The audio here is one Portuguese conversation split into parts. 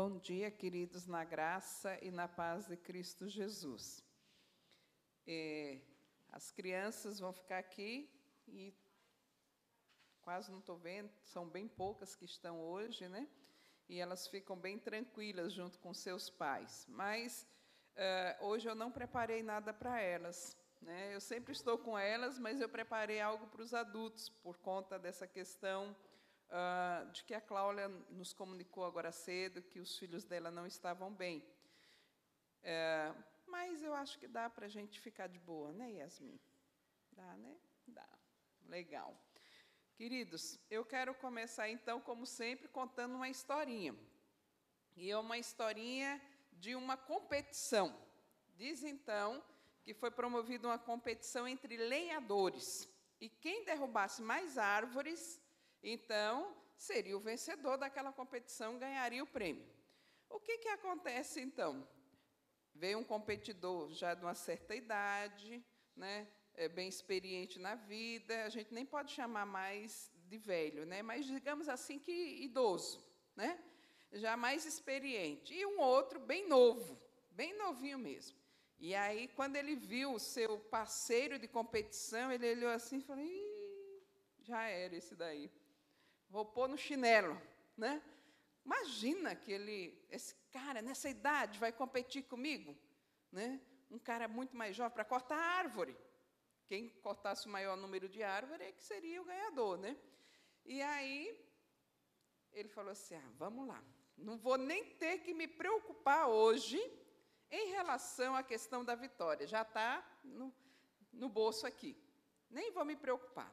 Bom dia, queridos, na graça e na paz de Cristo Jesus. É, as crianças vão ficar aqui e quase não estou vendo, são bem poucas que estão hoje, né? E elas ficam bem tranquilas junto com seus pais. Mas uh, hoje eu não preparei nada para elas. Né? Eu sempre estou com elas, mas eu preparei algo para os adultos, por conta dessa questão uh, de que a Cláudia nos comunicou agora cedo que os filhos dela não estavam bem. Uh, mas eu acho que dá para a gente ficar de boa, né, Yasmin? Dá, né? Dá. Legal. Queridos, eu quero começar então, como sempre, contando uma historinha. E é uma historinha de uma competição. Diz então que foi promovida uma competição entre lenhadores. E quem derrubasse mais árvores então, seria o vencedor daquela competição, ganharia o prêmio. O que, que acontece então? Veio um competidor já de uma certa idade, né, é bem experiente na vida, a gente nem pode chamar mais de velho, né, mas digamos assim que idoso, né, já mais experiente. E um outro bem novo, bem novinho mesmo. E aí, quando ele viu o seu parceiro de competição, ele olhou assim e falou: já era esse daí vou pôr no chinelo, né? Imagina que ele, esse cara nessa idade vai competir comigo, né? Um cara muito mais jovem para cortar árvore. Quem cortasse o maior número de árvores é que seria o ganhador, né? E aí ele falou assim: ah, vamos lá, não vou nem ter que me preocupar hoje em relação à questão da vitória. Já está no, no bolso aqui. Nem vou me preocupar.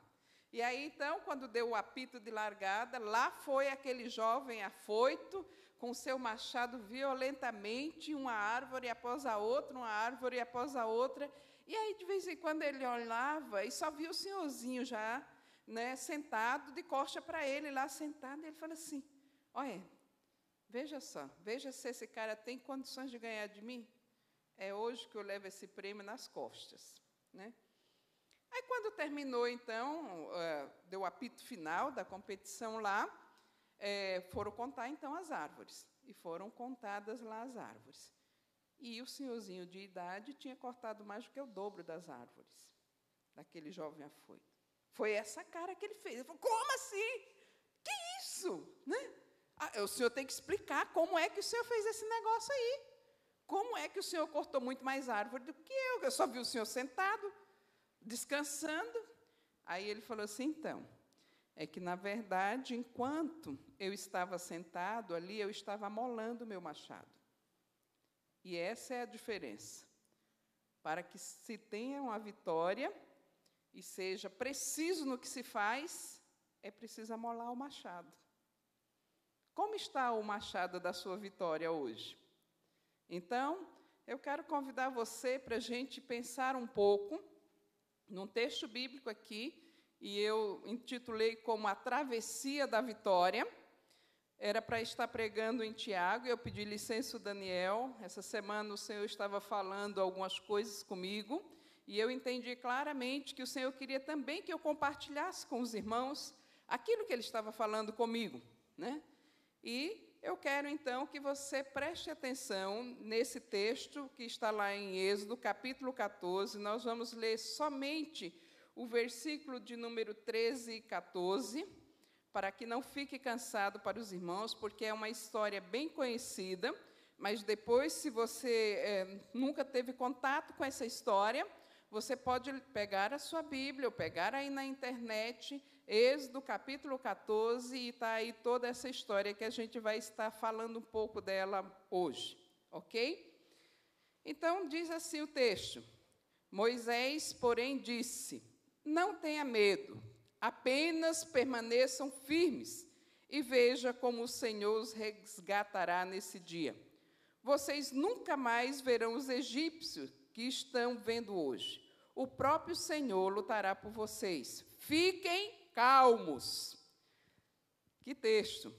E aí, então, quando deu o apito de largada, lá foi aquele jovem afoito, com seu machado violentamente, uma árvore após a outra, uma árvore após a outra. E aí, de vez em quando, ele olhava e só via o senhorzinho já né, sentado, de costa para ele, lá sentado. E ele falou assim: Olha, veja só, veja se esse cara tem condições de ganhar de mim. É hoje que eu levo esse prêmio nas costas. Né? Aí, quando terminou, então, uh, deu o apito final da competição lá, é, foram contar, então, as árvores. E foram contadas lá as árvores. E o senhorzinho de idade tinha cortado mais do que o dobro das árvores, daquele jovem afoito. Foi essa cara que ele fez. Ele falou, como assim? Que isso? Né? Ah, o senhor tem que explicar como é que o senhor fez esse negócio aí. Como é que o senhor cortou muito mais árvore do que eu? Eu só vi o senhor sentado descansando. Aí ele falou assim: então, é que na verdade, enquanto eu estava sentado ali, eu estava amolando o meu machado. E essa é a diferença. Para que se tenha uma vitória e seja preciso no que se faz, é preciso amolar o machado. Como está o machado da sua vitória hoje? Então, eu quero convidar você para a gente pensar um pouco num texto bíblico aqui, e eu intitulei como A Travessia da Vitória. Era para estar pregando em Tiago, e eu pedi licença ao Daniel. Essa semana o Senhor estava falando algumas coisas comigo, e eu entendi claramente que o Senhor queria também que eu compartilhasse com os irmãos aquilo que ele estava falando comigo. Né? E eu quero então que você preste atenção nesse texto que está lá em Êxodo, capítulo 14. Nós vamos ler somente o versículo de número 13 e 14, para que não fique cansado para os irmãos, porque é uma história bem conhecida. Mas depois, se você é, nunca teve contato com essa história, você pode pegar a sua Bíblia ou pegar aí na internet Êxodo capítulo 14, e está aí toda essa história que a gente vai estar falando um pouco dela hoje, ok? Então, diz assim o texto: Moisés, porém, disse: Não tenha medo, apenas permaneçam firmes e veja como o Senhor os resgatará nesse dia. Vocês nunca mais verão os egípcios que estão vendo hoje. O próprio Senhor lutará por vocês. Fiquem calmos. Que texto.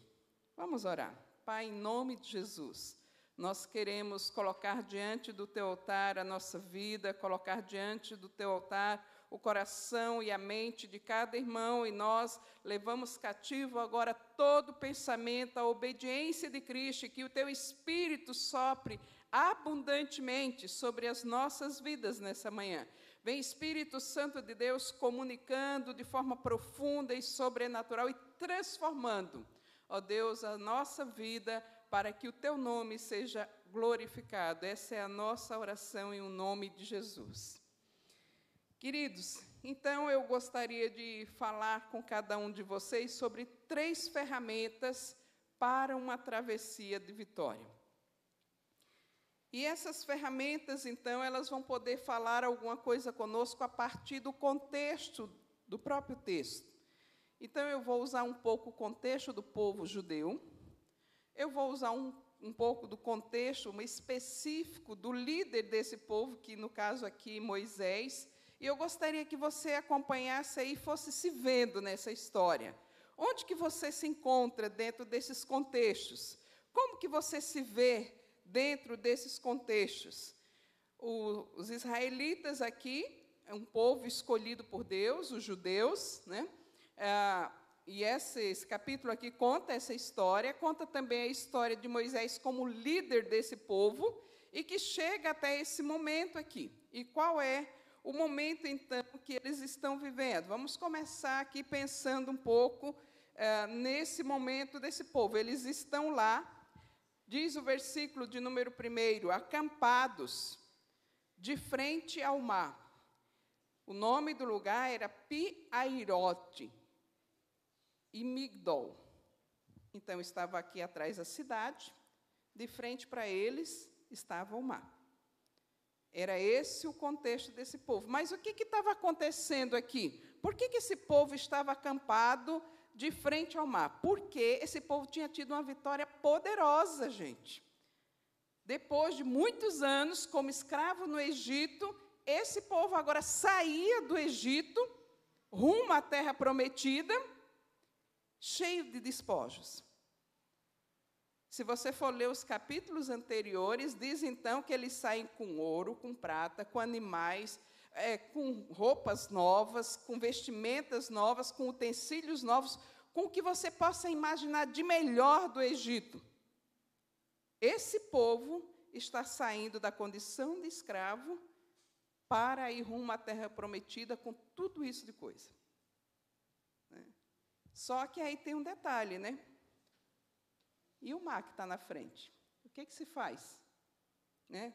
Vamos orar. Pai, em nome de Jesus, nós queremos colocar diante do teu altar a nossa vida, colocar diante do teu altar o coração e a mente de cada irmão, e nós levamos cativo agora todo pensamento à obediência de Cristo, e que o teu Espírito sopre abundantemente sobre as nossas vidas nessa manhã. Vem Espírito Santo de Deus comunicando de forma profunda e sobrenatural e transformando, ó Deus, a nossa vida para que o teu nome seja glorificado. Essa é a nossa oração em o nome de Jesus. Queridos, então eu gostaria de falar com cada um de vocês sobre três ferramentas para uma travessia de vitória. E essas ferramentas, então, elas vão poder falar alguma coisa conosco a partir do contexto do próprio texto. Então, eu vou usar um pouco o contexto do povo judeu, eu vou usar um, um pouco do contexto específico do líder desse povo, que no caso aqui, Moisés, e eu gostaria que você acompanhasse aí fosse se vendo nessa história. Onde que você se encontra dentro desses contextos? Como que você se vê dentro desses contextos. Os israelitas aqui, é um povo escolhido por Deus, os judeus, né? Ah, e esse, esse, capítulo aqui conta essa história, conta também a história de Moisés como líder desse povo e que chega até esse momento aqui. E qual é o momento, então, que eles estão vivendo? Vamos começar aqui pensando um pouco ah, nesse momento desse povo. Eles estão lá Diz o versículo de número 1: acampados de frente ao mar. O nome do lugar era Piairote e Migdol. Então estava aqui atrás da cidade, de frente para eles estava o mar. Era esse o contexto desse povo. Mas o que estava acontecendo aqui? Por que, que esse povo estava acampado de frente ao mar, porque esse povo tinha tido uma vitória poderosa, gente. Depois de muitos anos como escravo no Egito, esse povo agora saía do Egito rumo à terra prometida, cheio de despojos. Se você for ler os capítulos anteriores, diz então que eles saem com ouro, com prata, com animais, é, com roupas novas, com vestimentas novas, com utensílios novos, com o que você possa imaginar de melhor do Egito. Esse povo está saindo da condição de escravo para ir rumo à terra prometida com tudo isso de coisa. Né? Só que aí tem um detalhe, né? E o mar que está na frente? O que, que se faz? Né?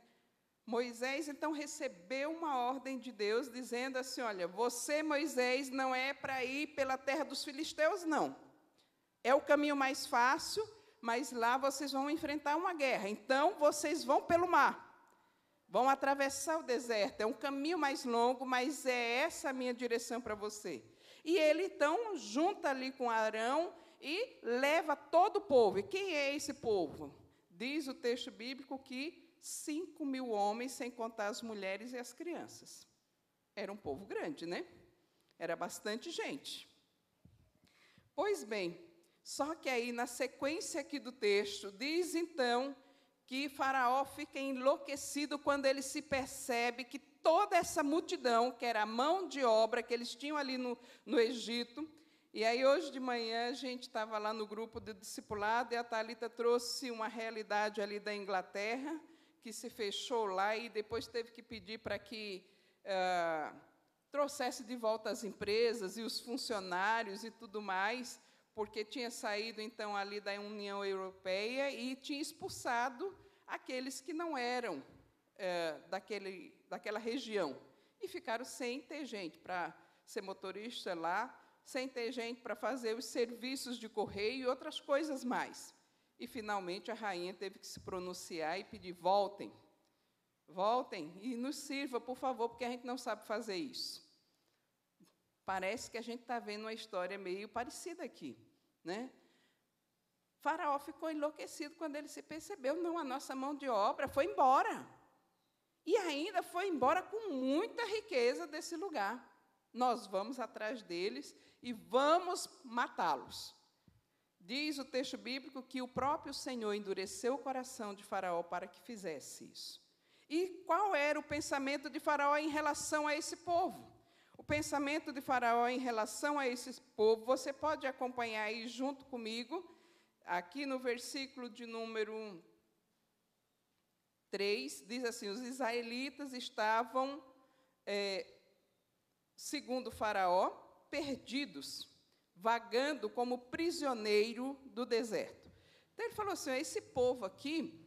Moisés então recebeu uma ordem de Deus dizendo assim: Olha, você, Moisés, não é para ir pela terra dos filisteus, não. É o caminho mais fácil, mas lá vocês vão enfrentar uma guerra. Então vocês vão pelo mar. Vão atravessar o deserto. É um caminho mais longo, mas é essa a minha direção para você. E ele então junta ali com Arão e leva todo o povo. E quem é esse povo? Diz o texto bíblico que 5 mil homens, sem contar as mulheres e as crianças. Era um povo grande, né? Era bastante gente. Pois bem, só que aí na sequência aqui do texto, diz então que Faraó fica enlouquecido quando ele se percebe que toda essa multidão, que era a mão de obra que eles tinham ali no, no Egito, e aí hoje de manhã a gente estava lá no grupo do discipulado e a Talita trouxe uma realidade ali da Inglaterra, que se fechou lá e depois teve que pedir para que ah, trouxesse de volta as empresas e os funcionários e tudo mais, porque tinha saído então ali da União Europeia e tinha expulsado aqueles que não eram eh, daquele, daquela região. E ficaram sem ter gente para ser motorista lá, sem ter gente para fazer os serviços de correio e outras coisas mais. E finalmente a rainha teve que se pronunciar e pedir: voltem, voltem e nos sirva, por favor, porque a gente não sabe fazer isso. Parece que a gente está vendo uma história meio parecida aqui, né? Faraó ficou enlouquecido quando ele se percebeu, não, a nossa mão de obra foi embora. E ainda foi embora com muita riqueza desse lugar. Nós vamos atrás deles e vamos matá-los. Diz o texto bíblico que o próprio Senhor endureceu o coração de Faraó para que fizesse isso. E qual era o pensamento de Faraó em relação a esse povo? o pensamento de Faraó em relação a esse povo. Você pode acompanhar aí junto comigo, aqui no versículo de número 3, diz assim: os israelitas estavam, é, segundo Faraó, perdidos, vagando como prisioneiro do deserto. Então ele falou assim: esse povo aqui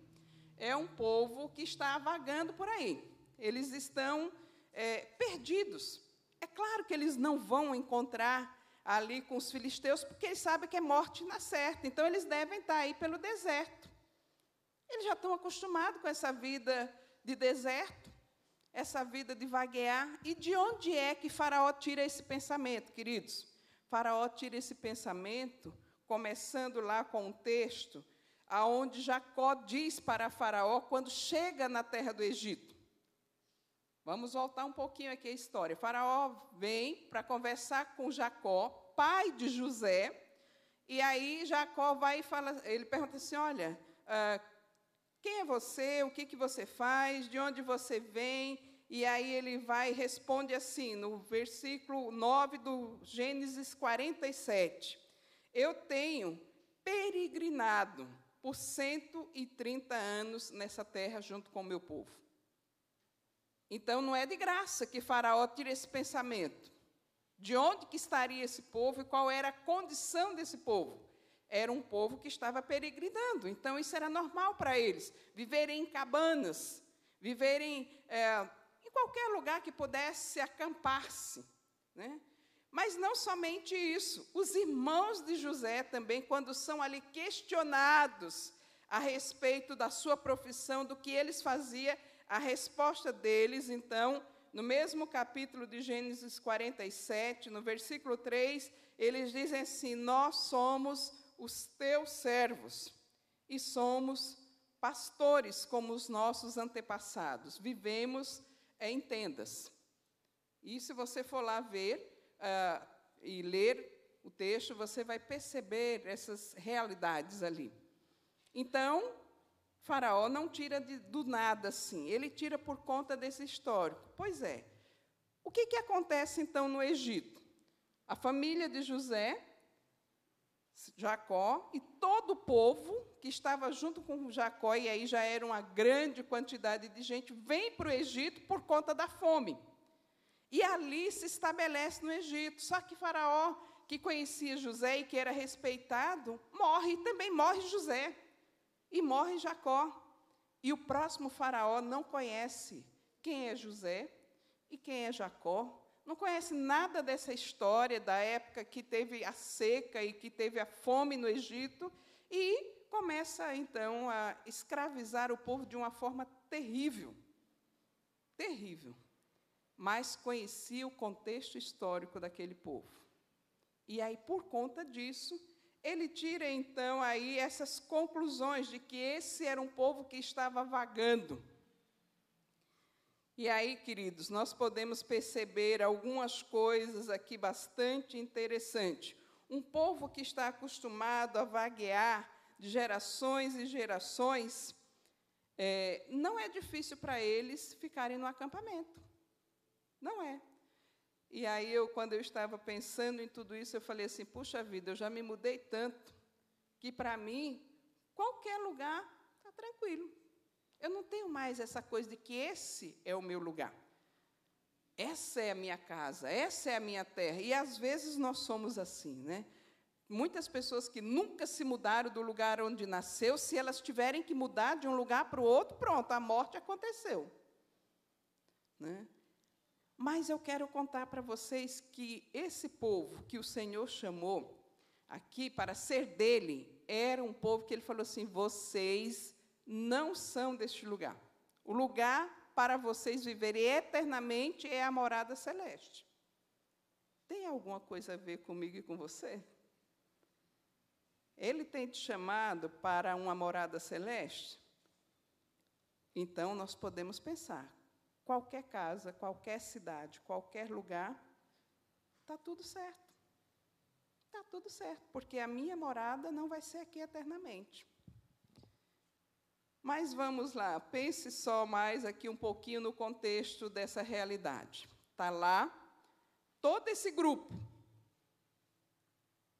é um povo que está vagando por aí. Eles estão é, perdidos. É claro que eles não vão encontrar ali com os filisteus, porque eles sabem que é morte na certa. Então eles devem estar aí pelo deserto. Eles já estão acostumados com essa vida de deserto, essa vida de vaguear. E de onde é que Faraó tira esse pensamento, queridos? Faraó tira esse pensamento, começando lá com um texto, aonde Jacó diz para Faraó quando chega na terra do Egito. Vamos voltar um pouquinho aqui a história. Faraó vem para conversar com Jacó, pai de José, e aí Jacó vai e fala, ele pergunta assim: olha, uh, quem é você? O que, que você faz? De onde você vem? E aí ele vai e responde assim, no versículo 9 do Gênesis 47. Eu tenho peregrinado por 130 anos nessa terra junto com o meu povo. Então não é de graça que Faraó tira esse pensamento. De onde que estaria esse povo e qual era a condição desse povo? era um povo que estava peregrinando, então isso era normal para eles, viverem em cabanas, viverem é, qualquer lugar que pudesse acampar-se. Né? Mas não somente isso, os irmãos de José também, quando são ali questionados a respeito da sua profissão, do que eles faziam, a resposta deles, então, no mesmo capítulo de Gênesis 47, no versículo 3, eles dizem assim: Nós somos os teus servos e somos pastores como os nossos antepassados. Vivemos em tendas. E se você for lá ver uh, e ler o texto, você vai perceber essas realidades ali. Então, Faraó não tira de, do nada assim, ele tira por conta desse histórico. Pois é. O que, que acontece então no Egito? A família de José Jacó e todo o povo que estava junto com Jacó, e aí já era uma grande quantidade de gente, vem para o Egito por conta da fome. E ali se estabelece no Egito. Só que Faraó, que conhecia José e que era respeitado, morre, e também morre José. E morre Jacó. E o próximo Faraó não conhece quem é José e quem é Jacó, não conhece nada dessa história da época que teve a seca e que teve a fome no Egito, e começa então a escravizar o povo de uma forma terrível. Terrível. Mas conhecia o contexto histórico daquele povo. E aí, por conta disso, ele tira então aí essas conclusões de que esse era um povo que estava vagando e aí, queridos, nós podemos perceber algumas coisas aqui bastante interessantes. Um povo que está acostumado a vaguear de gerações e gerações, é, não é difícil para eles ficarem no acampamento. Não é. E aí, eu, quando eu estava pensando em tudo isso, eu falei assim: puxa vida, eu já me mudei tanto, que para mim, qualquer lugar está tranquilo. Eu não tenho mais essa coisa de que esse é o meu lugar. Essa é a minha casa, essa é a minha terra. E às vezes nós somos assim, né? Muitas pessoas que nunca se mudaram do lugar onde nasceu, se elas tiverem que mudar de um lugar para o outro, pronto, a morte aconteceu. Né? Mas eu quero contar para vocês que esse povo que o Senhor chamou aqui para ser dele, era um povo que ele falou assim: vocês não são deste lugar. O lugar para vocês viverem eternamente é a morada celeste. Tem alguma coisa a ver comigo e com você? Ele tem te chamado para uma morada celeste? Então nós podemos pensar: qualquer casa, qualquer cidade, qualquer lugar, está tudo certo. Está tudo certo, porque a minha morada não vai ser aqui eternamente. Mas vamos lá, pense só mais aqui um pouquinho no contexto dessa realidade. Está lá, todo esse grupo,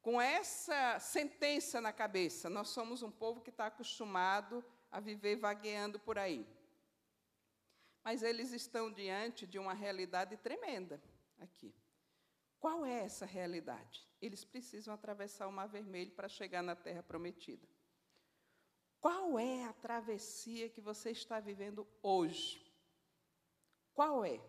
com essa sentença na cabeça, nós somos um povo que está acostumado a viver vagueando por aí. Mas eles estão diante de uma realidade tremenda aqui. Qual é essa realidade? Eles precisam atravessar o Mar Vermelho para chegar na Terra Prometida. Qual é a travessia que você está vivendo hoje? Qual é?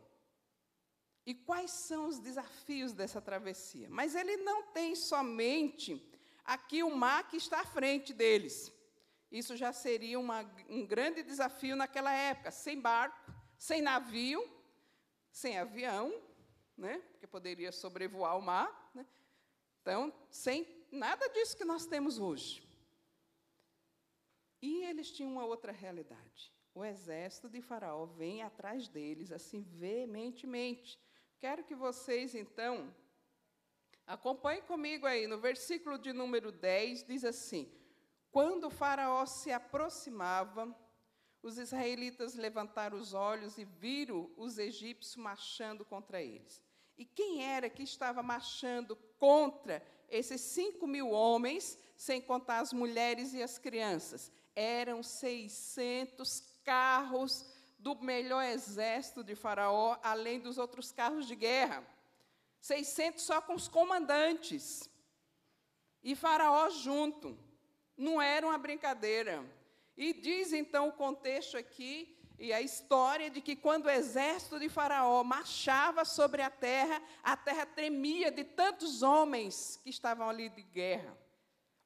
E quais são os desafios dessa travessia? Mas ele não tem somente aqui o mar que está à frente deles. Isso já seria uma, um grande desafio naquela época, sem barco, sem navio, sem avião, né? porque poderia sobrevoar o mar. Né? Então, sem nada disso que nós temos hoje. E eles tinham uma outra realidade. O exército de Faraó vem atrás deles, assim, veementemente. Quero que vocês, então, acompanhem comigo aí. No versículo de número 10, diz assim: Quando Faraó se aproximava, os israelitas levantaram os olhos e viram os egípcios marchando contra eles. E quem era que estava marchando contra esses cinco mil homens, sem contar as mulheres e as crianças? Eram 600 carros do melhor exército de Faraó, além dos outros carros de guerra. 600 só com os comandantes. E Faraó junto. Não era uma brincadeira. E diz então o contexto aqui e a história de que quando o exército de Faraó marchava sobre a terra, a terra tremia de tantos homens que estavam ali de guerra.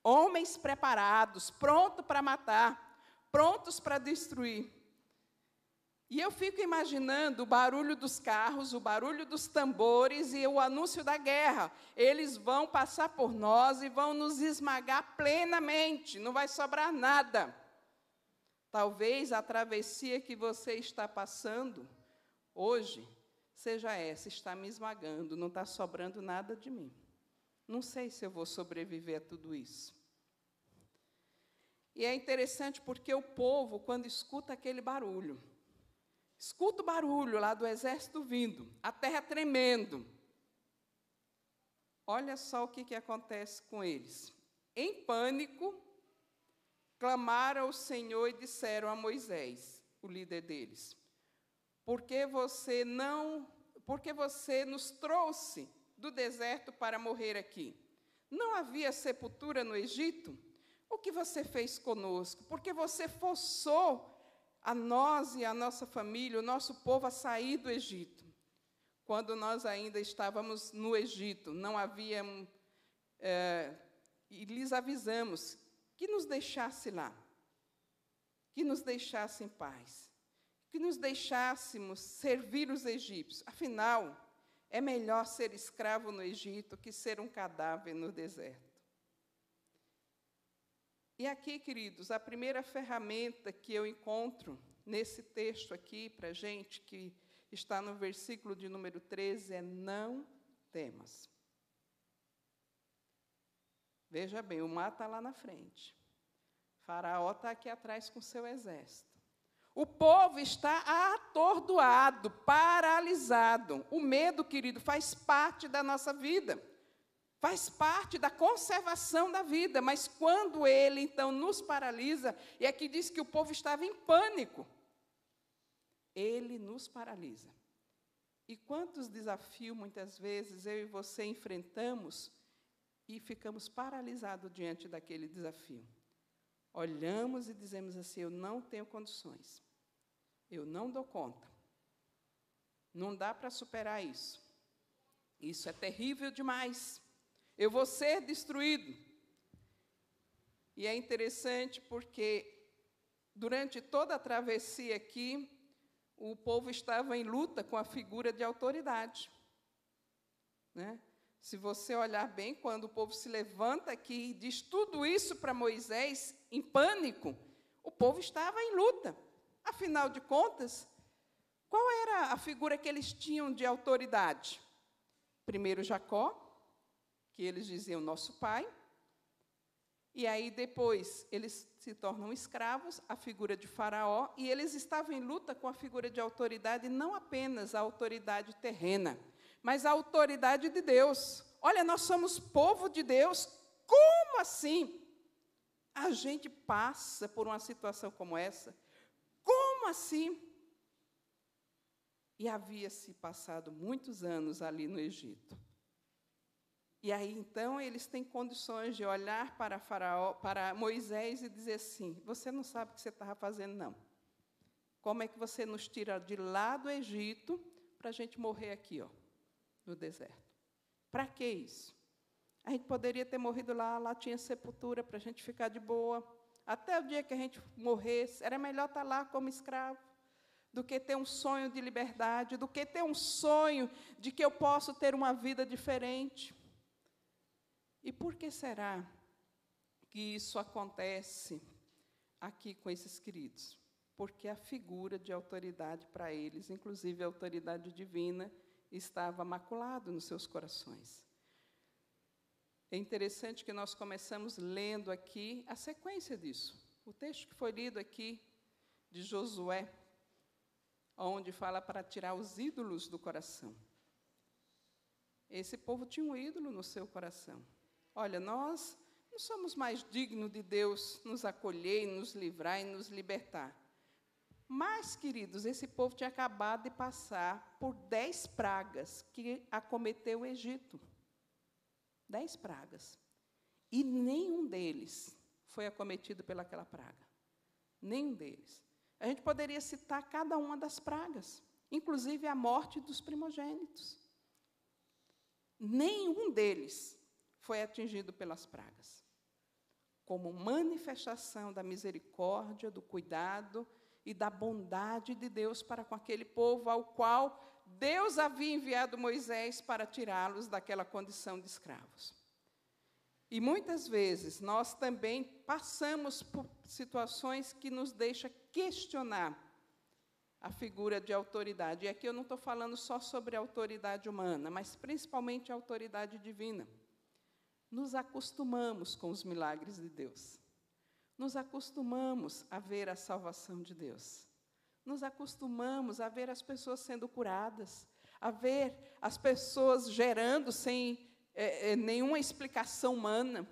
Homens preparados, prontos para matar, prontos para destruir. E eu fico imaginando o barulho dos carros, o barulho dos tambores e o anúncio da guerra. Eles vão passar por nós e vão nos esmagar plenamente, não vai sobrar nada. Talvez a travessia que você está passando hoje seja essa: está me esmagando, não está sobrando nada de mim. Não sei se eu vou sobreviver a tudo isso. E é interessante porque o povo, quando escuta aquele barulho, escuta o barulho lá do exército vindo, a terra tremendo. Olha só o que, que acontece com eles. Em pânico, clamaram ao Senhor e disseram a Moisés, o líder deles: Por que você não, porque você nos trouxe do deserto para morrer aqui? Não havia sepultura no Egito? O que você fez conosco? Porque você forçou a nós e a nossa família, o nosso povo, a sair do Egito. Quando nós ainda estávamos no Egito, não havia. É, e lhes avisamos que nos deixasse lá, que nos deixasse em paz, que nos deixássemos servir os egípcios. Afinal, é melhor ser escravo no Egito que ser um cadáver no deserto. E aqui, queridos, a primeira ferramenta que eu encontro nesse texto aqui para gente, que está no versículo de número 13, é não temas. Veja bem, o mar está lá na frente. Faraó está aqui atrás com seu exército. O povo está atordoado, paralisado. O medo, querido, faz parte da nossa vida. Faz parte da conservação da vida, mas quando ele então nos paralisa, e aqui diz que o povo estava em pânico, ele nos paralisa. E quantos desafios muitas vezes eu e você enfrentamos e ficamos paralisados diante daquele desafio. Olhamos e dizemos assim: eu não tenho condições, eu não dou conta, não dá para superar isso, isso é terrível demais, eu vou ser destruído. E é interessante porque durante toda a travessia aqui, o povo estava em luta com a figura de autoridade. Né? Se você olhar bem, quando o povo se levanta aqui e diz tudo isso para Moisés, em pânico, o povo estava em luta. Afinal de contas, qual era a figura que eles tinham de autoridade? Primeiro Jacó, que eles diziam nosso pai, e aí depois eles se tornam escravos, a figura de Faraó, e eles estavam em luta com a figura de autoridade, não apenas a autoridade terrena, mas a autoridade de Deus. Olha, nós somos povo de Deus. Como assim? A gente passa por uma situação como essa. Como assim? E havia se passado muitos anos ali no Egito. E aí então eles têm condições de olhar para Faraó, para Moisés e dizer assim: "Você não sabe o que você estava fazendo não. Como é que você nos tira de lá do Egito para a gente morrer aqui, ó, no deserto? Para que isso? A gente poderia ter morrido lá, lá tinha sepultura para a gente ficar de boa. Até o dia que a gente morresse, era melhor estar lá como escravo do que ter um sonho de liberdade, do que ter um sonho de que eu posso ter uma vida diferente. E por que será que isso acontece aqui com esses queridos? Porque a figura de autoridade para eles, inclusive a autoridade divina, estava maculado nos seus corações. É interessante que nós começamos lendo aqui a sequência disso. O texto que foi lido aqui de Josué, onde fala para tirar os ídolos do coração. Esse povo tinha um ídolo no seu coração. Olha, nós não somos mais dignos de Deus nos acolher, nos livrar e nos libertar. Mas, queridos, esse povo tinha acabado de passar por dez pragas que acometeu o Egito. Dez pragas. E nenhum deles foi acometido pelaquela praga. Nenhum deles. A gente poderia citar cada uma das pragas, inclusive a morte dos primogênitos. Nenhum deles foi atingido pelas pragas. Como manifestação da misericórdia, do cuidado e da bondade de Deus para com aquele povo ao qual Deus havia enviado Moisés para tirá-los daquela condição de escravos. E muitas vezes nós também passamos por situações que nos deixam questionar a figura de autoridade. E aqui eu não estou falando só sobre a autoridade humana, mas principalmente a autoridade divina nos acostumamos com os milagres de Deus. Nos acostumamos a ver a salvação de Deus. Nos acostumamos a ver as pessoas sendo curadas, a ver as pessoas gerando sem é, é, nenhuma explicação humana.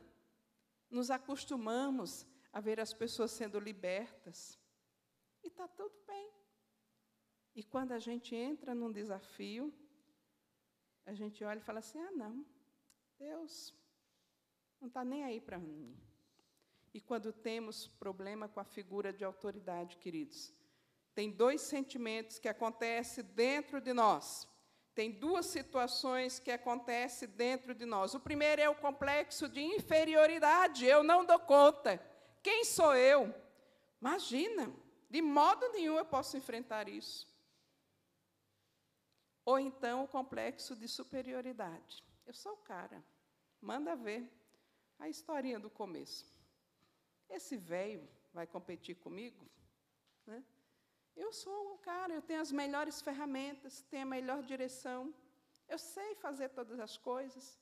Nos acostumamos a ver as pessoas sendo libertas. E está tudo bem. E quando a gente entra num desafio, a gente olha e fala assim: ah, não, Deus, não está nem aí para mim. E quando temos problema com a figura de autoridade, queridos, tem dois sentimentos que acontecem dentro de nós. Tem duas situações que acontecem dentro de nós. O primeiro é o complexo de inferioridade. Eu não dou conta. Quem sou eu? Imagina, de modo nenhum eu posso enfrentar isso. Ou então o complexo de superioridade. Eu sou o cara. Manda ver a historinha do começo. Esse velho vai competir comigo? Né? Eu sou um cara, eu tenho as melhores ferramentas, tenho a melhor direção, eu sei fazer todas as coisas,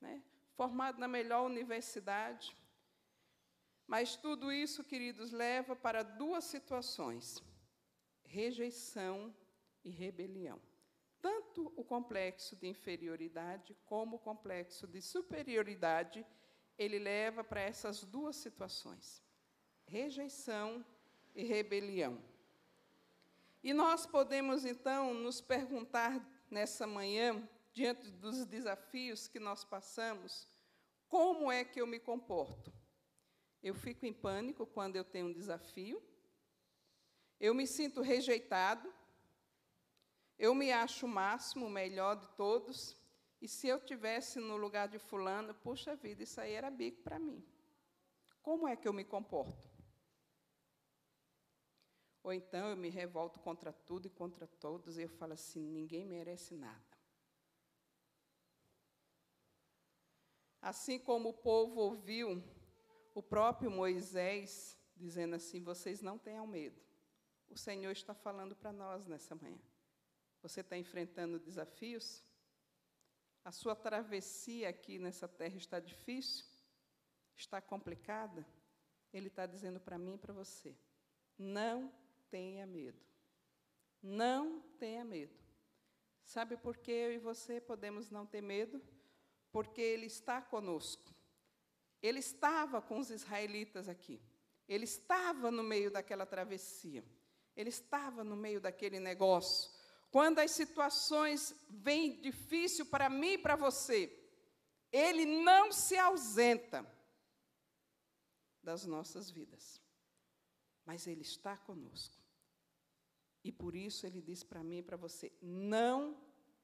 né? formado na melhor universidade. Mas tudo isso, queridos, leva para duas situações: rejeição e rebelião. Tanto o complexo de inferioridade como o complexo de superioridade ele leva para essas duas situações: rejeição e rebelião. E nós podemos então nos perguntar nessa manhã, diante dos desafios que nós passamos, como é que eu me comporto? Eu fico em pânico quando eu tenho um desafio? Eu me sinto rejeitado? Eu me acho o máximo, o melhor de todos? E se eu tivesse no lugar de fulano, puxa vida, isso aí era bico para mim. Como é que eu me comporto? Ou então eu me revolto contra tudo e contra todos e eu falo assim: ninguém merece nada. Assim como o povo ouviu o próprio Moisés dizendo assim: vocês não tenham medo. O Senhor está falando para nós nessa manhã. Você está enfrentando desafios? A sua travessia aqui nessa terra está difícil? Está complicada? Ele está dizendo para mim e para você: não tenha medo. Não tenha medo. Sabe por que eu e você podemos não ter medo? Porque Ele está conosco. Ele estava com os israelitas aqui. Ele estava no meio daquela travessia. Ele estava no meio daquele negócio. Quando as situações vêm difícil para mim e para você, ele não se ausenta das nossas vidas. Mas ele está conosco. E por isso ele diz para mim e para você: não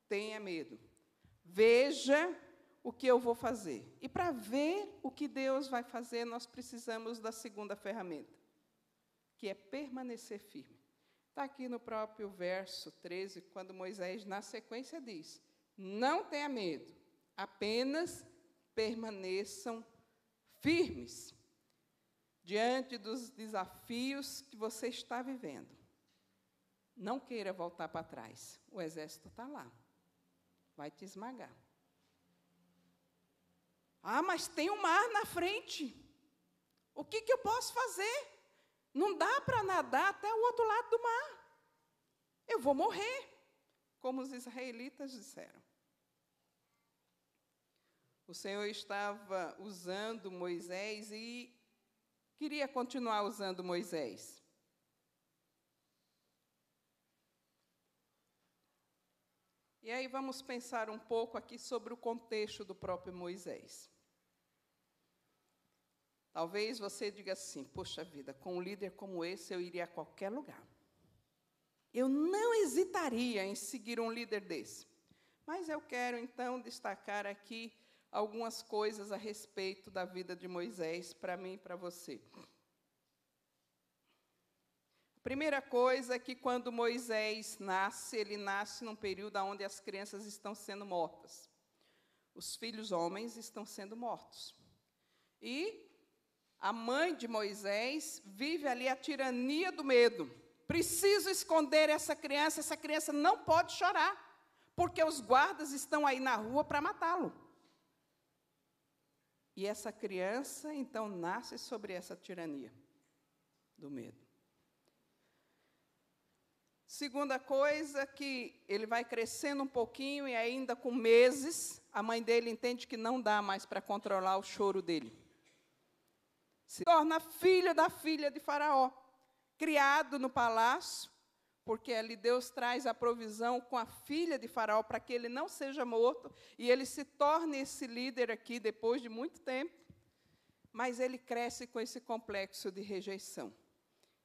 tenha medo. Veja o que eu vou fazer. E para ver o que Deus vai fazer, nós precisamos da segunda ferramenta, que é permanecer firme. Está aqui no próprio verso 13, quando Moisés, na sequência, diz: Não tenha medo, apenas permaneçam firmes diante dos desafios que você está vivendo. Não queira voltar para trás, o exército está lá, vai te esmagar. Ah, mas tem um mar na frente. O que, que eu posso fazer? Não dá para nadar até o outro lado do mar. Eu vou morrer, como os israelitas disseram. O Senhor estava usando Moisés e queria continuar usando Moisés. E aí vamos pensar um pouco aqui sobre o contexto do próprio Moisés. Talvez você diga assim: poxa vida, com um líder como esse eu iria a qualquer lugar. Eu não hesitaria em seguir um líder desse. Mas eu quero então destacar aqui algumas coisas a respeito da vida de Moisés para mim e para você. Primeira coisa é que quando Moisés nasce, ele nasce num período onde as crianças estão sendo mortas. Os filhos homens estão sendo mortos. E a mãe de Moisés vive ali a tirania do medo. Preciso esconder essa criança, essa criança não pode chorar, porque os guardas estão aí na rua para matá-lo. E essa criança, então, nasce sobre essa tirania do medo. Segunda coisa, que ele vai crescendo um pouquinho e ainda com meses, a mãe dele entende que não dá mais para controlar o choro dele se torna filho da filha de Faraó, criado no palácio, porque ali Deus traz a provisão com a filha de Faraó para que ele não seja morto e ele se torne esse líder aqui depois de muito tempo. Mas ele cresce com esse complexo de rejeição.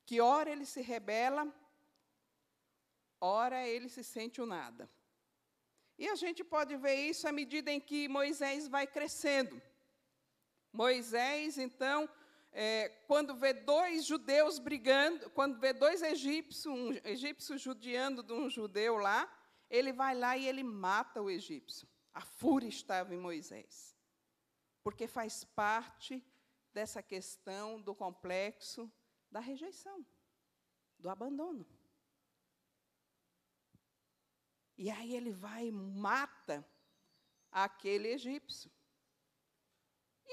Que ora ele se rebela, ora ele se sente o nada. E a gente pode ver isso à medida em que Moisés vai crescendo. Moisés, então, é, quando vê dois judeus brigando, quando vê dois egípcios, um egípcio judiando de um judeu lá, ele vai lá e ele mata o egípcio. A fúria estava em Moisés. Porque faz parte dessa questão do complexo da rejeição, do abandono. E aí ele vai e mata aquele egípcio.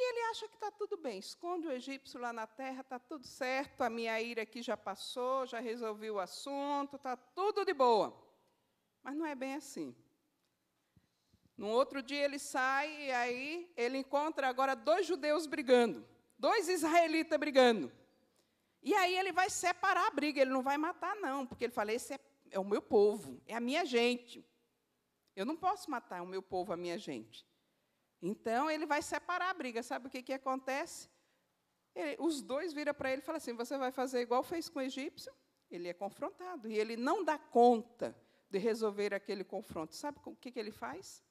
E ele acha que está tudo bem, esconde o egípcio lá na terra, está tudo certo, a minha ira aqui já passou, já resolvi o assunto, está tudo de boa. Mas não é bem assim. No outro dia ele sai e aí ele encontra agora dois judeus brigando, dois israelitas brigando. E aí ele vai separar a briga, ele não vai matar, não, porque ele fala: esse é, é o meu povo, é a minha gente. Eu não posso matar o meu povo, a minha gente. Então, ele vai separar a briga. Sabe o que, que acontece? Ele, os dois viram para ele e falam assim: Você vai fazer igual fez com o egípcio? Ele é confrontado. E ele não dá conta de resolver aquele confronto. Sabe o que, que ele faz?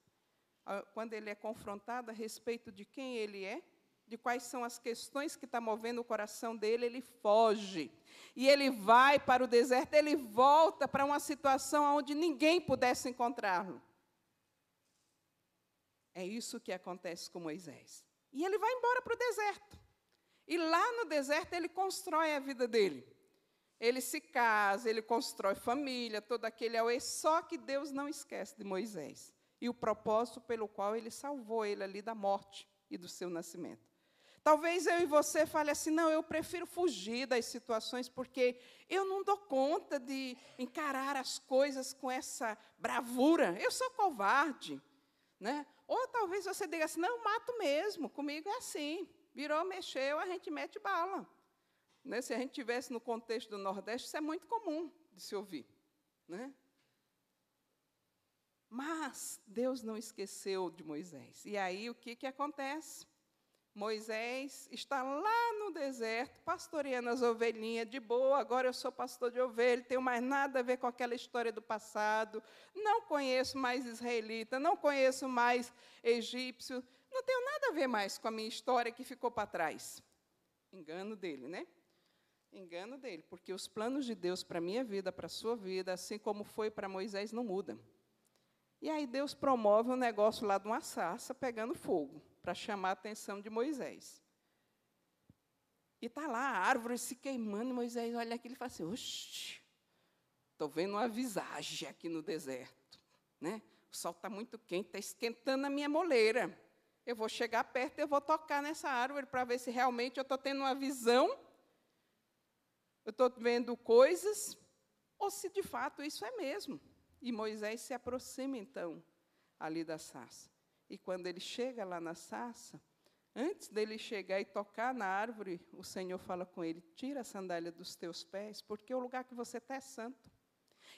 Quando ele é confrontado a respeito de quem ele é, de quais são as questões que estão tá movendo o coração dele, ele foge. E ele vai para o deserto, ele volta para uma situação onde ninguém pudesse encontrá-lo. É isso que acontece com Moisés. E ele vai embora para o deserto. E lá no deserto ele constrói a vida dele. Ele se casa, ele constrói família, todo aquele auê, só que Deus não esquece de Moisés. E o propósito pelo qual ele salvou ele ali da morte e do seu nascimento. Talvez eu e você fale assim: não, eu prefiro fugir das situações porque eu não dou conta de encarar as coisas com essa bravura. Eu sou covarde. Né? Ou talvez você diga assim: não, mato mesmo, comigo é assim. Virou, mexeu, a gente mete bala. Né? Se a gente tivesse no contexto do Nordeste, isso é muito comum de se ouvir. Né? Mas Deus não esqueceu de Moisés. E aí o que, que acontece? Moisés está lá no deserto, pastoreando as ovelhinhas de boa. Agora eu sou pastor de ovelha, tenho mais nada a ver com aquela história do passado. Não conheço mais israelita, não conheço mais egípcio. Não tenho nada a ver mais com a minha história que ficou para trás. Engano dele, né? Engano dele, porque os planos de Deus para a minha vida, para a sua vida, assim como foi para Moisés, não mudam. E aí Deus promove um negócio lá de uma sarça pegando fogo para chamar a atenção de Moisés. E está lá a árvore se queimando, Moisés olha aquilo e fala assim, oxe, estou vendo uma visagem aqui no deserto. Né? O sol está muito quente, está esquentando a minha moleira. Eu vou chegar perto, eu vou tocar nessa árvore para ver se realmente eu estou tendo uma visão, eu estou vendo coisas, ou se de fato isso é mesmo. E Moisés se aproxima, então, ali da sarça. E quando ele chega lá na sarça, antes dele chegar e tocar na árvore, o Senhor fala com ele: Tira a sandália dos teus pés, porque o lugar que você está é santo.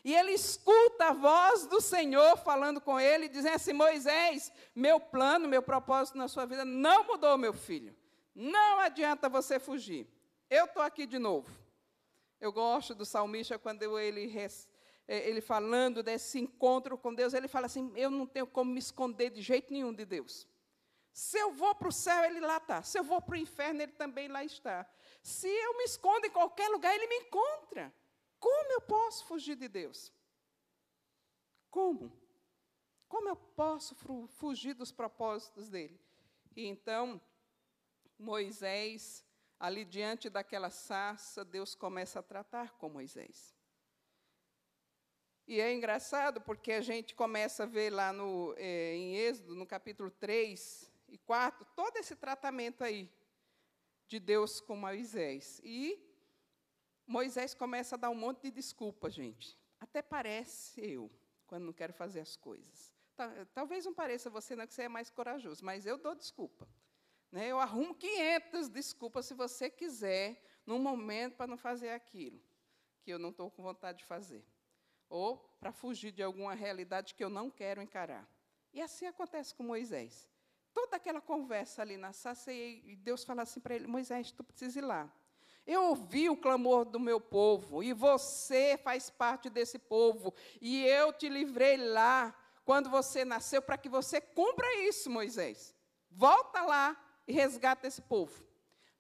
E ele escuta a voz do Senhor falando com ele, dizendo assim: Moisés, meu plano, meu propósito na sua vida não mudou, meu filho. Não adianta você fugir. Eu estou aqui de novo. Eu gosto do salmista quando ele ele falando desse encontro com Deus, ele fala assim: eu não tenho como me esconder de jeito nenhum de Deus. Se eu vou para o céu, ele lá está. Se eu vou para o inferno, ele também lá está. Se eu me escondo em qualquer lugar, ele me encontra. Como eu posso fugir de Deus? Como? Como eu posso fugir dos propósitos dele? E então, Moisés, ali diante daquela sarça, Deus começa a tratar com Moisés. E é engraçado porque a gente começa a ver lá no, é, em Êxodo, no capítulo 3 e 4, todo esse tratamento aí de Deus com Moisés. E Moisés começa a dar um monte de desculpa, gente. Até parece eu, quando não quero fazer as coisas. Talvez não pareça você, não, que você é mais corajoso, mas eu dou desculpa. Né? Eu arrumo 500 desculpas se você quiser, num momento, para não fazer aquilo que eu não estou com vontade de fazer ou para fugir de alguma realidade que eu não quero encarar. E assim acontece com Moisés. Toda aquela conversa ali na saça, e Deus fala assim para ele: Moisés, tu precisa ir lá. Eu ouvi o clamor do meu povo, e você faz parte desse povo, e eu te livrei lá quando você nasceu para que você cumpra isso, Moisés. Volta lá e resgata esse povo.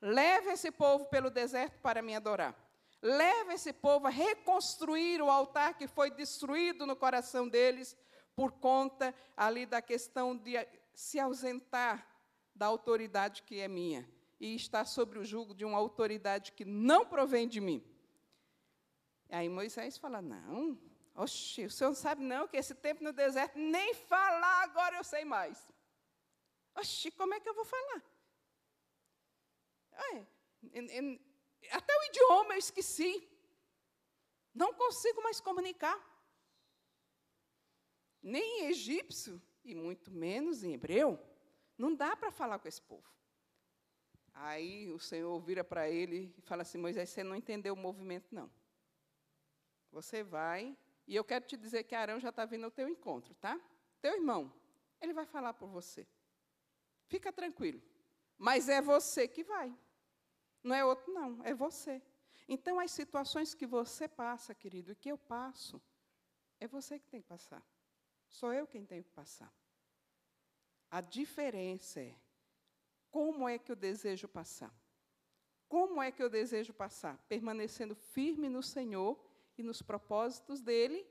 Leve esse povo pelo deserto para me adorar. Leva esse povo a reconstruir o altar que foi destruído no coração deles por conta ali da questão de se ausentar da autoridade que é minha e estar sobre o jugo de uma autoridade que não provém de mim. Aí Moisés fala: Não, oxe, o senhor não sabe não que esse tempo no deserto, nem falar agora eu sei mais. Oxe, como é que eu vou falar? É, até o idioma eu esqueci. Não consigo mais comunicar. Nem em egípcio, e muito menos em hebreu, não dá para falar com esse povo. Aí o Senhor vira para ele e fala assim: Moisés, você não entendeu o movimento, não. Você vai, e eu quero te dizer que Arão já está vindo ao teu encontro, tá? Teu irmão, ele vai falar por você. Fica tranquilo. Mas é você que vai. Não é outro, não, é você. Então, as situações que você passa, querido, e que eu passo, é você que tem que passar. Sou eu quem tenho que passar. A diferença é como é que eu desejo passar. Como é que eu desejo passar? Permanecendo firme no Senhor e nos propósitos dele,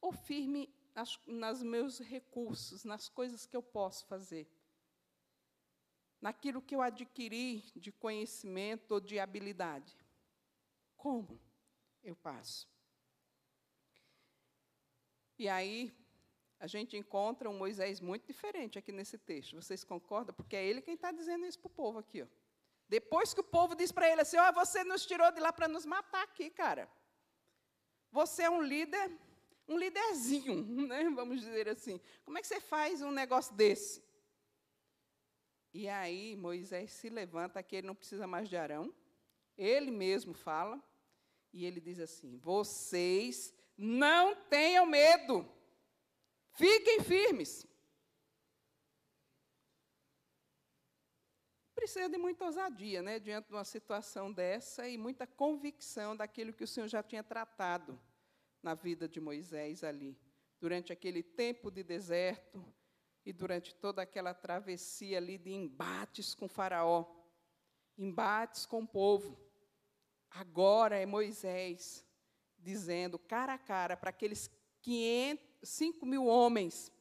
ou firme nas, nos meus recursos, nas coisas que eu posso fazer? Naquilo que eu adquiri de conhecimento ou de habilidade. Como eu passo? E aí, a gente encontra um Moisés muito diferente aqui nesse texto. Vocês concordam? Porque é ele quem está dizendo isso para o povo aqui. Ó. Depois que o povo diz para ele assim: Ó, oh, você nos tirou de lá para nos matar aqui, cara. Você é um líder, um líderzinho, né? vamos dizer assim. Como é que você faz um negócio desse? E aí Moisés se levanta, que ele não precisa mais de Arão. Ele mesmo fala, e ele diz assim: Vocês não tenham medo, fiquem firmes. Precisa de muita ousadia, né, diante de uma situação dessa e muita convicção daquilo que o Senhor já tinha tratado na vida de Moisés ali, durante aquele tempo de deserto e durante toda aquela travessia ali de embates com Faraó, embates com o povo. Agora é Moisés dizendo cara a cara para aqueles 500, 5 mil homens: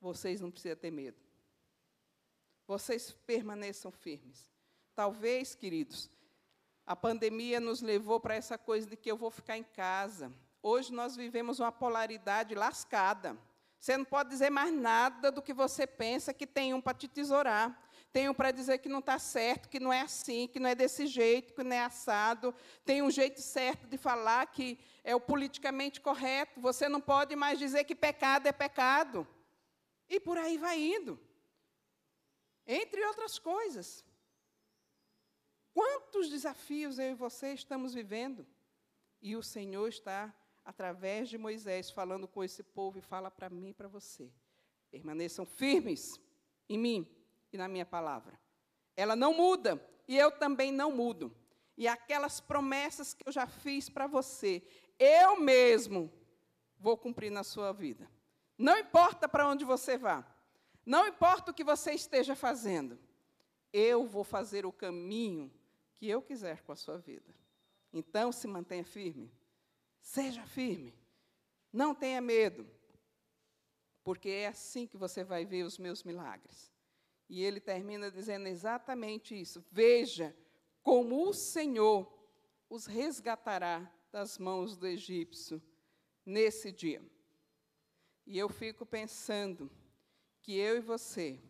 vocês não precisam ter medo. Vocês permaneçam firmes. Talvez, queridos, a pandemia nos levou para essa coisa de que eu vou ficar em casa. Hoje nós vivemos uma polaridade lascada. Você não pode dizer mais nada do que você pensa que tem um para te tesourar. Tem um para dizer que não está certo, que não é assim, que não é desse jeito, que não é assado. Tem um jeito certo de falar que é o politicamente correto. Você não pode mais dizer que pecado é pecado. E por aí vai indo. Entre outras coisas. Quantos desafios eu e você estamos vivendo? E o Senhor está através de Moisés, falando com esse povo, e fala para mim e para você: permaneçam firmes em mim e na minha palavra. Ela não muda, e eu também não mudo. E aquelas promessas que eu já fiz para você, eu mesmo vou cumprir na sua vida. Não importa para onde você vá, não importa o que você esteja fazendo, eu vou fazer o caminho que eu quiser com a sua vida. Então, se mantenha firme. Seja firme. Não tenha medo. Porque é assim que você vai ver os meus milagres. E ele termina dizendo exatamente isso. Veja como o Senhor os resgatará das mãos do egípcio nesse dia. E eu fico pensando que eu e você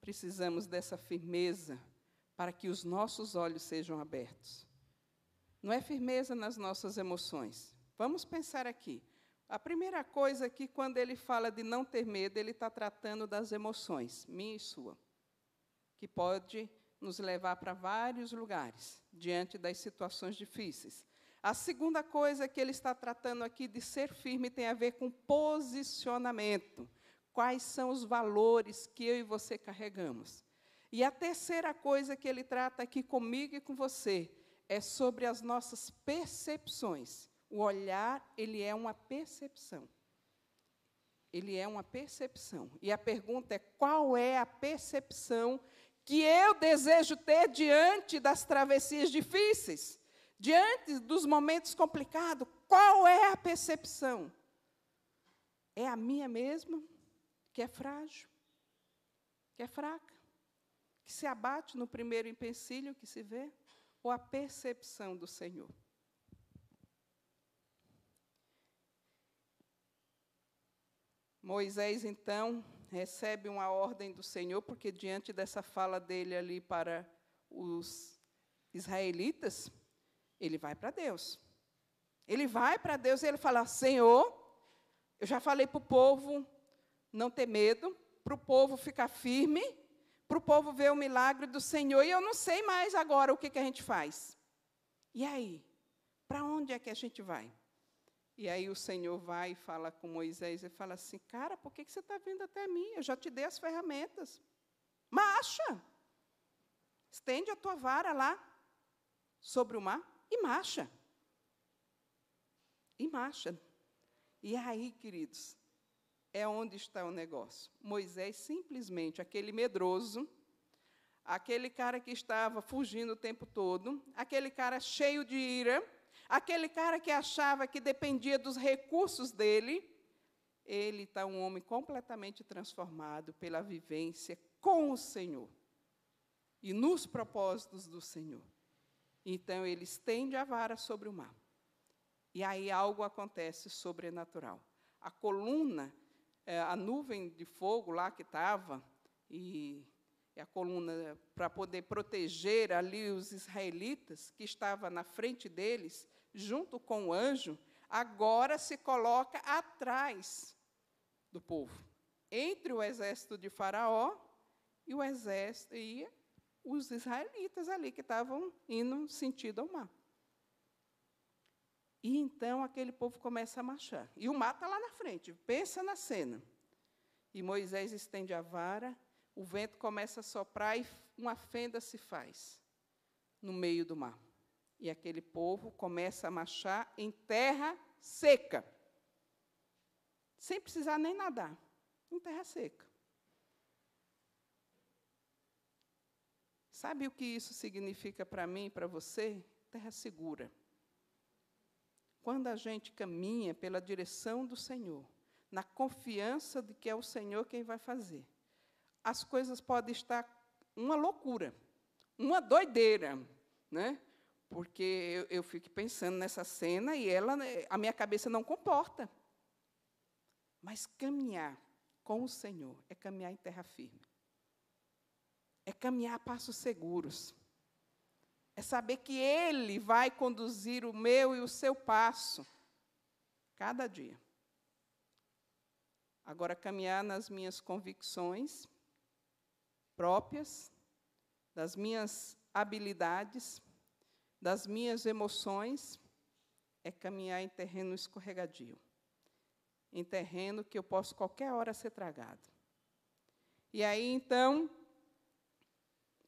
precisamos dessa firmeza para que os nossos olhos sejam abertos. Não é firmeza nas nossas emoções, Vamos pensar aqui. A primeira coisa aqui, quando ele fala de não ter medo, ele está tratando das emoções, minha e sua, que pode nos levar para vários lugares diante das situações difíceis. A segunda coisa que ele está tratando aqui de ser firme tem a ver com posicionamento. Quais são os valores que eu e você carregamos? E a terceira coisa que ele trata aqui comigo e com você é sobre as nossas percepções. O olhar, ele é uma percepção. Ele é uma percepção. E a pergunta é: qual é a percepção que eu desejo ter diante das travessias difíceis, diante dos momentos complicados? Qual é a percepção? É a minha mesma, que é frágil, que é fraca, que se abate no primeiro empecilho que se vê? Ou a percepção do Senhor? Moisés, então, recebe uma ordem do Senhor, porque diante dessa fala dele ali para os israelitas, ele vai para Deus. Ele vai para Deus e ele fala: Senhor, eu já falei para o povo não ter medo, para o povo ficar firme, para o povo ver o milagre do Senhor, e eu não sei mais agora o que, que a gente faz. E aí? Para onde é que a gente vai? E aí o Senhor vai e fala com Moisés e fala assim: Cara, por que você está vindo até mim? Eu já te dei as ferramentas. Marcha! Estende a tua vara lá sobre o mar e marcha. E marcha. E aí, queridos, é onde está o negócio. Moisés simplesmente, aquele medroso, aquele cara que estava fugindo o tempo todo, aquele cara cheio de ira, Aquele cara que achava que dependia dos recursos dele, ele está um homem completamente transformado pela vivência com o Senhor e nos propósitos do Senhor. Então ele estende a vara sobre o mar. E aí algo acontece sobrenatural. A coluna, é, a nuvem de fogo lá que estava, e a coluna para poder proteger ali os israelitas que estava na frente deles, junto com o anjo, agora se coloca atrás do povo, entre o exército de Faraó e o exército e os israelitas ali que estavam indo sentido ao mar. E então aquele povo começa a marchar. E o mar está lá na frente, pensa na cena. E Moisés estende a vara, o vento começa a soprar e uma fenda se faz no meio do mar. E aquele povo começa a marchar em terra seca, sem precisar nem nadar, em terra seca. Sabe o que isso significa para mim e para você? Terra segura. Quando a gente caminha pela direção do Senhor, na confiança de que é o Senhor quem vai fazer, as coisas podem estar uma loucura, uma doideira, né? Porque eu, eu fico pensando nessa cena e ela, né, a minha cabeça não comporta. Mas caminhar com o Senhor é caminhar em terra firme. É caminhar a passos seguros. É saber que Ele vai conduzir o meu e o seu passo, cada dia. Agora, caminhar nas minhas convicções próprias, das minhas habilidades, das minhas emoções, é caminhar em terreno escorregadio, em terreno que eu posso qualquer hora ser tragado. E aí, então,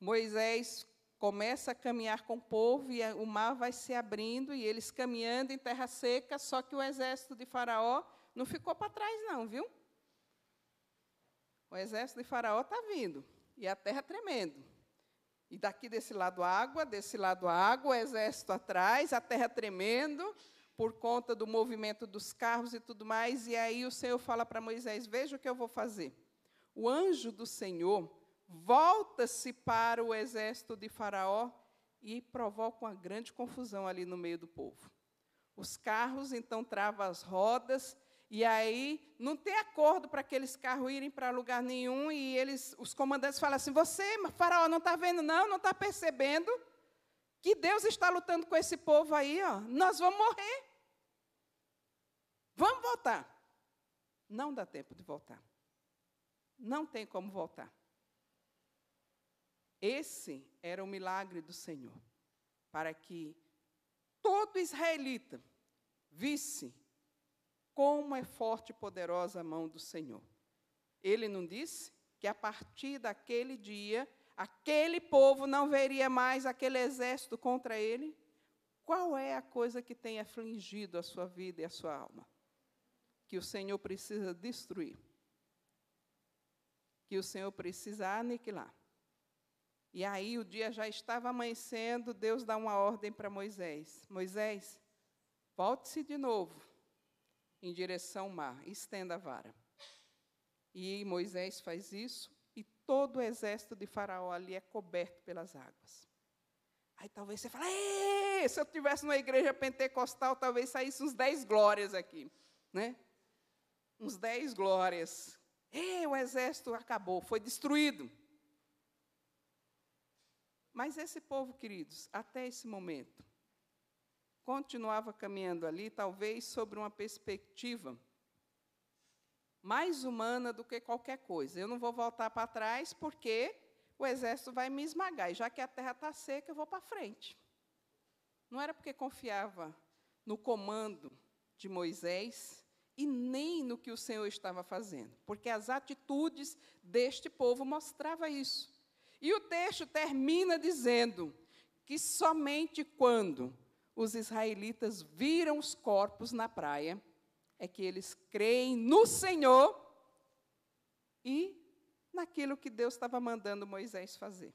Moisés começa a caminhar com o povo e o mar vai se abrindo e eles caminhando em terra seca, só que o exército de Faraó não ficou para trás, não, viu? O exército de Faraó está vindo e a terra tremendo. E daqui desse lado água, desse lado água, exército atrás, a terra tremendo por conta do movimento dos carros e tudo mais. E aí o Senhor fala para Moisés: Veja o que eu vou fazer. O anjo do Senhor volta-se para o exército de Faraó e provoca uma grande confusão ali no meio do povo. Os carros então travam as rodas e aí não tem acordo para aqueles carros irem para lugar nenhum e eles, os comandantes falam assim: você, faraó, não está vendo não, não está percebendo que Deus está lutando com esse povo aí, ó. Nós vamos morrer. Vamos voltar. Não dá tempo de voltar. Não tem como voltar. Esse era o milagre do Senhor, para que todo israelita visse como é forte e poderosa a mão do Senhor. Ele não disse que a partir daquele dia, aquele povo não veria mais aquele exército contra ele? Qual é a coisa que tem afligido a sua vida e a sua alma? Que o Senhor precisa destruir. Que o Senhor precisa aniquilar. E aí o dia já estava amanhecendo, Deus dá uma ordem para Moisés: Moisés, volte-se de novo em direção ao mar, estenda a vara. E Moisés faz isso, e todo o exército de Faraó ali é coberto pelas águas. Aí talvez você fale, se eu tivesse numa igreja pentecostal, talvez saísse uns dez glórias aqui. Né? Uns dez glórias. E o exército acabou, foi destruído. Mas esse povo, queridos, até esse momento, continuava caminhando ali, talvez sobre uma perspectiva mais humana do que qualquer coisa. Eu não vou voltar para trás porque o exército vai me esmagar. E já que a terra está seca, eu vou para frente. Não era porque confiava no comando de Moisés e nem no que o Senhor estava fazendo, porque as atitudes deste povo mostravam isso. E o texto termina dizendo que somente quando os israelitas viram os corpos na praia, é que eles creem no Senhor e naquilo que Deus estava mandando Moisés fazer.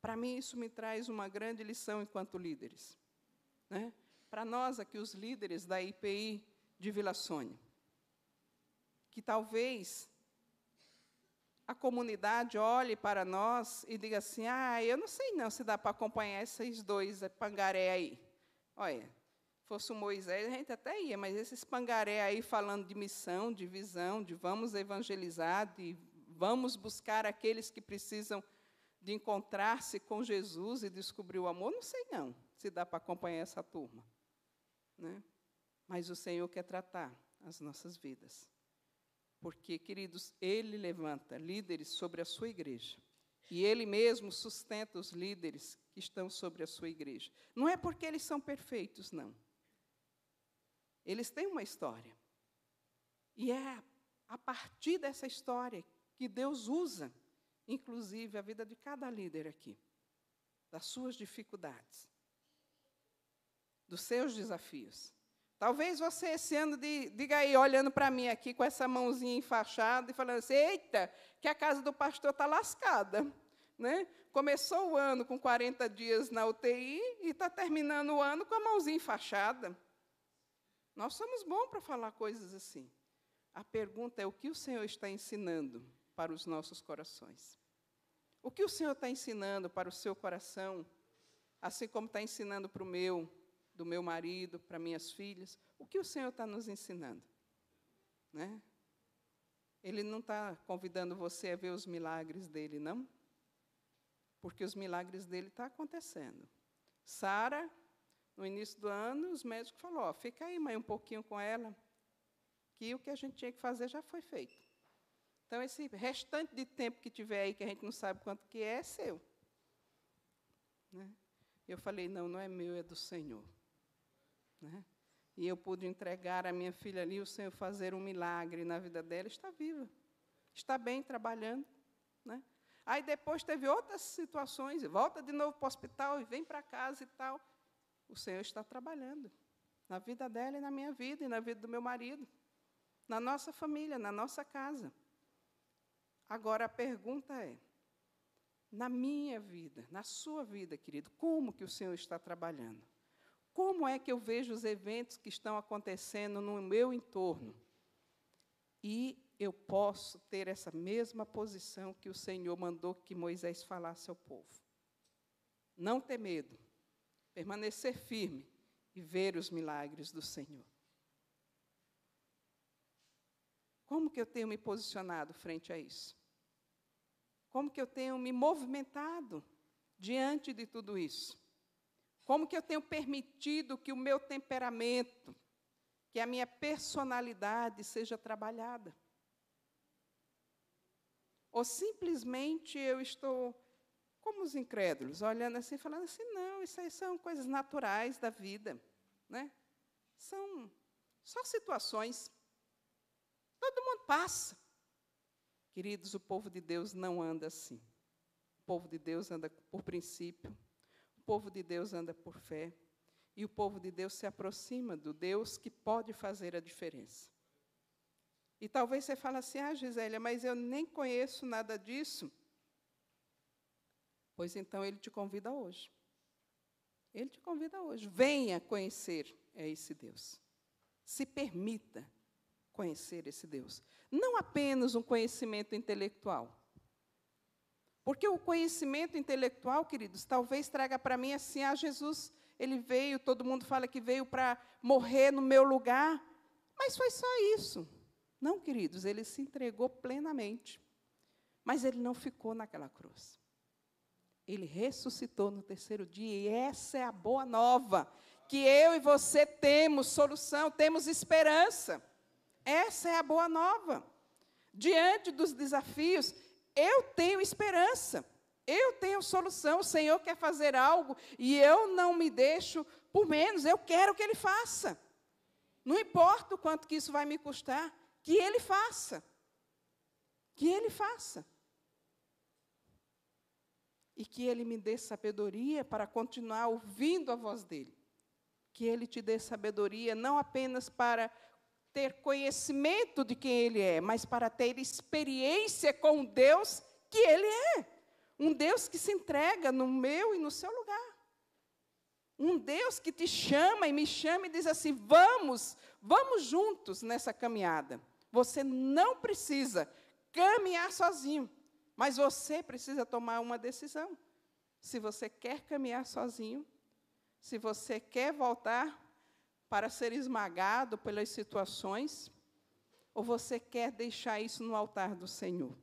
Para mim, isso me traz uma grande lição enquanto líderes. Né? Para nós aqui, os líderes da IPI de Vila Sônia, que talvez a comunidade olhe para nós e diga assim: ah, eu não sei não se dá para acompanhar esses dois pangaré aí. Olha, fosse o Moisés, a gente até ia, mas esses pangaré aí falando de missão, de visão, de vamos evangelizar, de Vamos buscar aqueles que precisam de encontrar-se com Jesus e descobrir o amor? Não sei não, se dá para acompanhar essa turma. Né? Mas o Senhor quer tratar as nossas vidas. Porque, queridos, Ele levanta líderes sobre a sua igreja. E Ele mesmo sustenta os líderes que estão sobre a sua igreja. Não é porque eles são perfeitos, não. Eles têm uma história. E é a partir dessa história que Deus usa, inclusive, a vida de cada líder aqui, das suas dificuldades, dos seus desafios. Talvez você esse ano diga aí, olhando para mim aqui com essa mãozinha enfaixada e falando assim: eita, que a casa do pastor está lascada. Né? Começou o ano com 40 dias na UTI e está terminando o ano com a mãozinha enfaixada. Nós somos bons para falar coisas assim. A pergunta é: o que o Senhor está ensinando para os nossos corações? O que o Senhor está ensinando para o seu coração, assim como está ensinando para o meu, do meu marido, para minhas filhas? O que o Senhor está nos ensinando? Né? Ele não está convidando você a ver os milagres dele, não? Porque os milagres dele estão tá acontecendo. Sara no início do ano, os médicos falaram, fica aí, mãe, um pouquinho com ela, que o que a gente tinha que fazer já foi feito. Então, esse restante de tempo que tiver aí, que a gente não sabe quanto que é, é seu. Né? Eu falei, não, não é meu, é do Senhor. Né? E eu pude entregar a minha filha ali, o Senhor fazer um milagre na vida dela, está viva, está bem trabalhando. Né? Aí depois teve outras situações, volta de novo para o hospital e vem para casa e tal o Senhor está trabalhando na vida dela e na minha vida e na vida do meu marido, na nossa família, na nossa casa. Agora a pergunta é: na minha vida, na sua vida, querido, como que o Senhor está trabalhando? Como é que eu vejo os eventos que estão acontecendo no meu entorno? E eu posso ter essa mesma posição que o Senhor mandou que Moisés falasse ao povo. Não ter medo, permanecer firme e ver os milagres do Senhor. Como que eu tenho me posicionado frente a isso? Como que eu tenho me movimentado diante de tudo isso? Como que eu tenho permitido que o meu temperamento, que a minha personalidade seja trabalhada? Ou simplesmente eu estou como os incrédulos, olhando assim, falando assim, não, isso aí são coisas naturais da vida, né? São só situações. Todo mundo passa. Queridos, o povo de Deus não anda assim. O povo de Deus anda por princípio. Povo de Deus anda por fé. E o povo de Deus se aproxima do Deus que pode fazer a diferença. E talvez você fale assim, ah, Gisélia, mas eu nem conheço nada disso. Pois então ele te convida hoje. Ele te convida hoje. Venha conhecer esse Deus. Se permita conhecer esse Deus. Não apenas um conhecimento intelectual. Porque o conhecimento intelectual, queridos, talvez traga para mim assim: ah, Jesus, ele veio, todo mundo fala que veio para morrer no meu lugar. Mas foi só isso. Não, queridos, ele se entregou plenamente. Mas ele não ficou naquela cruz. Ele ressuscitou no terceiro dia, e essa é a boa nova. Que eu e você temos solução, temos esperança. Essa é a boa nova. Diante dos desafios, eu tenho esperança. Eu tenho solução. O Senhor quer fazer algo e eu não me deixo por menos. Eu quero que Ele faça. Não importa o quanto que isso vai me custar, que Ele faça. Que Ele faça e que Ele me dê sabedoria para continuar ouvindo a voz dEle. Que Ele te dê sabedoria não apenas para ter conhecimento de quem Ele é, mas para ter experiência com Deus que Ele é. Um Deus que se entrega no meu e no seu lugar. Um Deus que te chama e me chama e diz assim: vamos, vamos juntos nessa caminhada. Você não precisa caminhar sozinho. Mas você precisa tomar uma decisão. Se você quer caminhar sozinho, se você quer voltar para ser esmagado pelas situações, ou você quer deixar isso no altar do Senhor.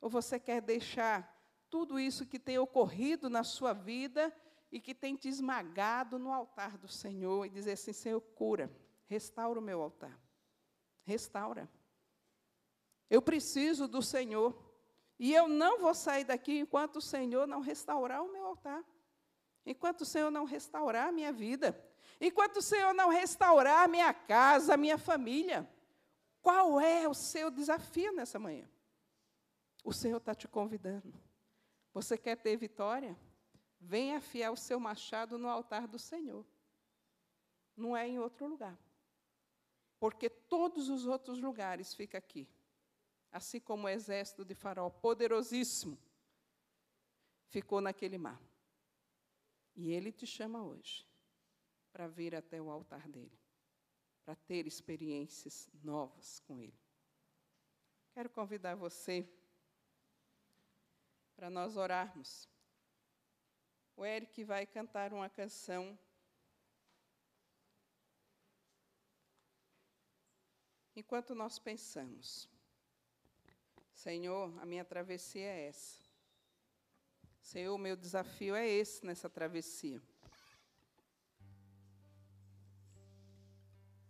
Ou você quer deixar tudo isso que tem ocorrido na sua vida e que tem te esmagado no altar do Senhor e dizer assim: Senhor, cura, restaura o meu altar. Restaura. Eu preciso do Senhor. E eu não vou sair daqui enquanto o Senhor não restaurar o meu altar. Enquanto o Senhor não restaurar a minha vida. Enquanto o Senhor não restaurar minha casa, minha família. Qual é o seu desafio nessa manhã? O Senhor está te convidando. Você quer ter vitória? Venha afiar o seu machado no altar do Senhor. Não é em outro lugar. Porque todos os outros lugares ficam aqui. Assim como o exército de Faraó, poderosíssimo, ficou naquele mar. E ele te chama hoje para vir até o altar dele, para ter experiências novas com ele. Quero convidar você para nós orarmos. O Eric vai cantar uma canção. Enquanto nós pensamos, Senhor, a minha travessia é essa. Senhor, o meu desafio é esse nessa travessia.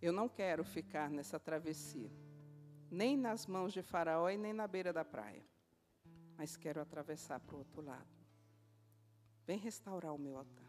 Eu não quero ficar nessa travessia, nem nas mãos de Faraó e nem na beira da praia, mas quero atravessar para o outro lado. Vem restaurar o meu altar.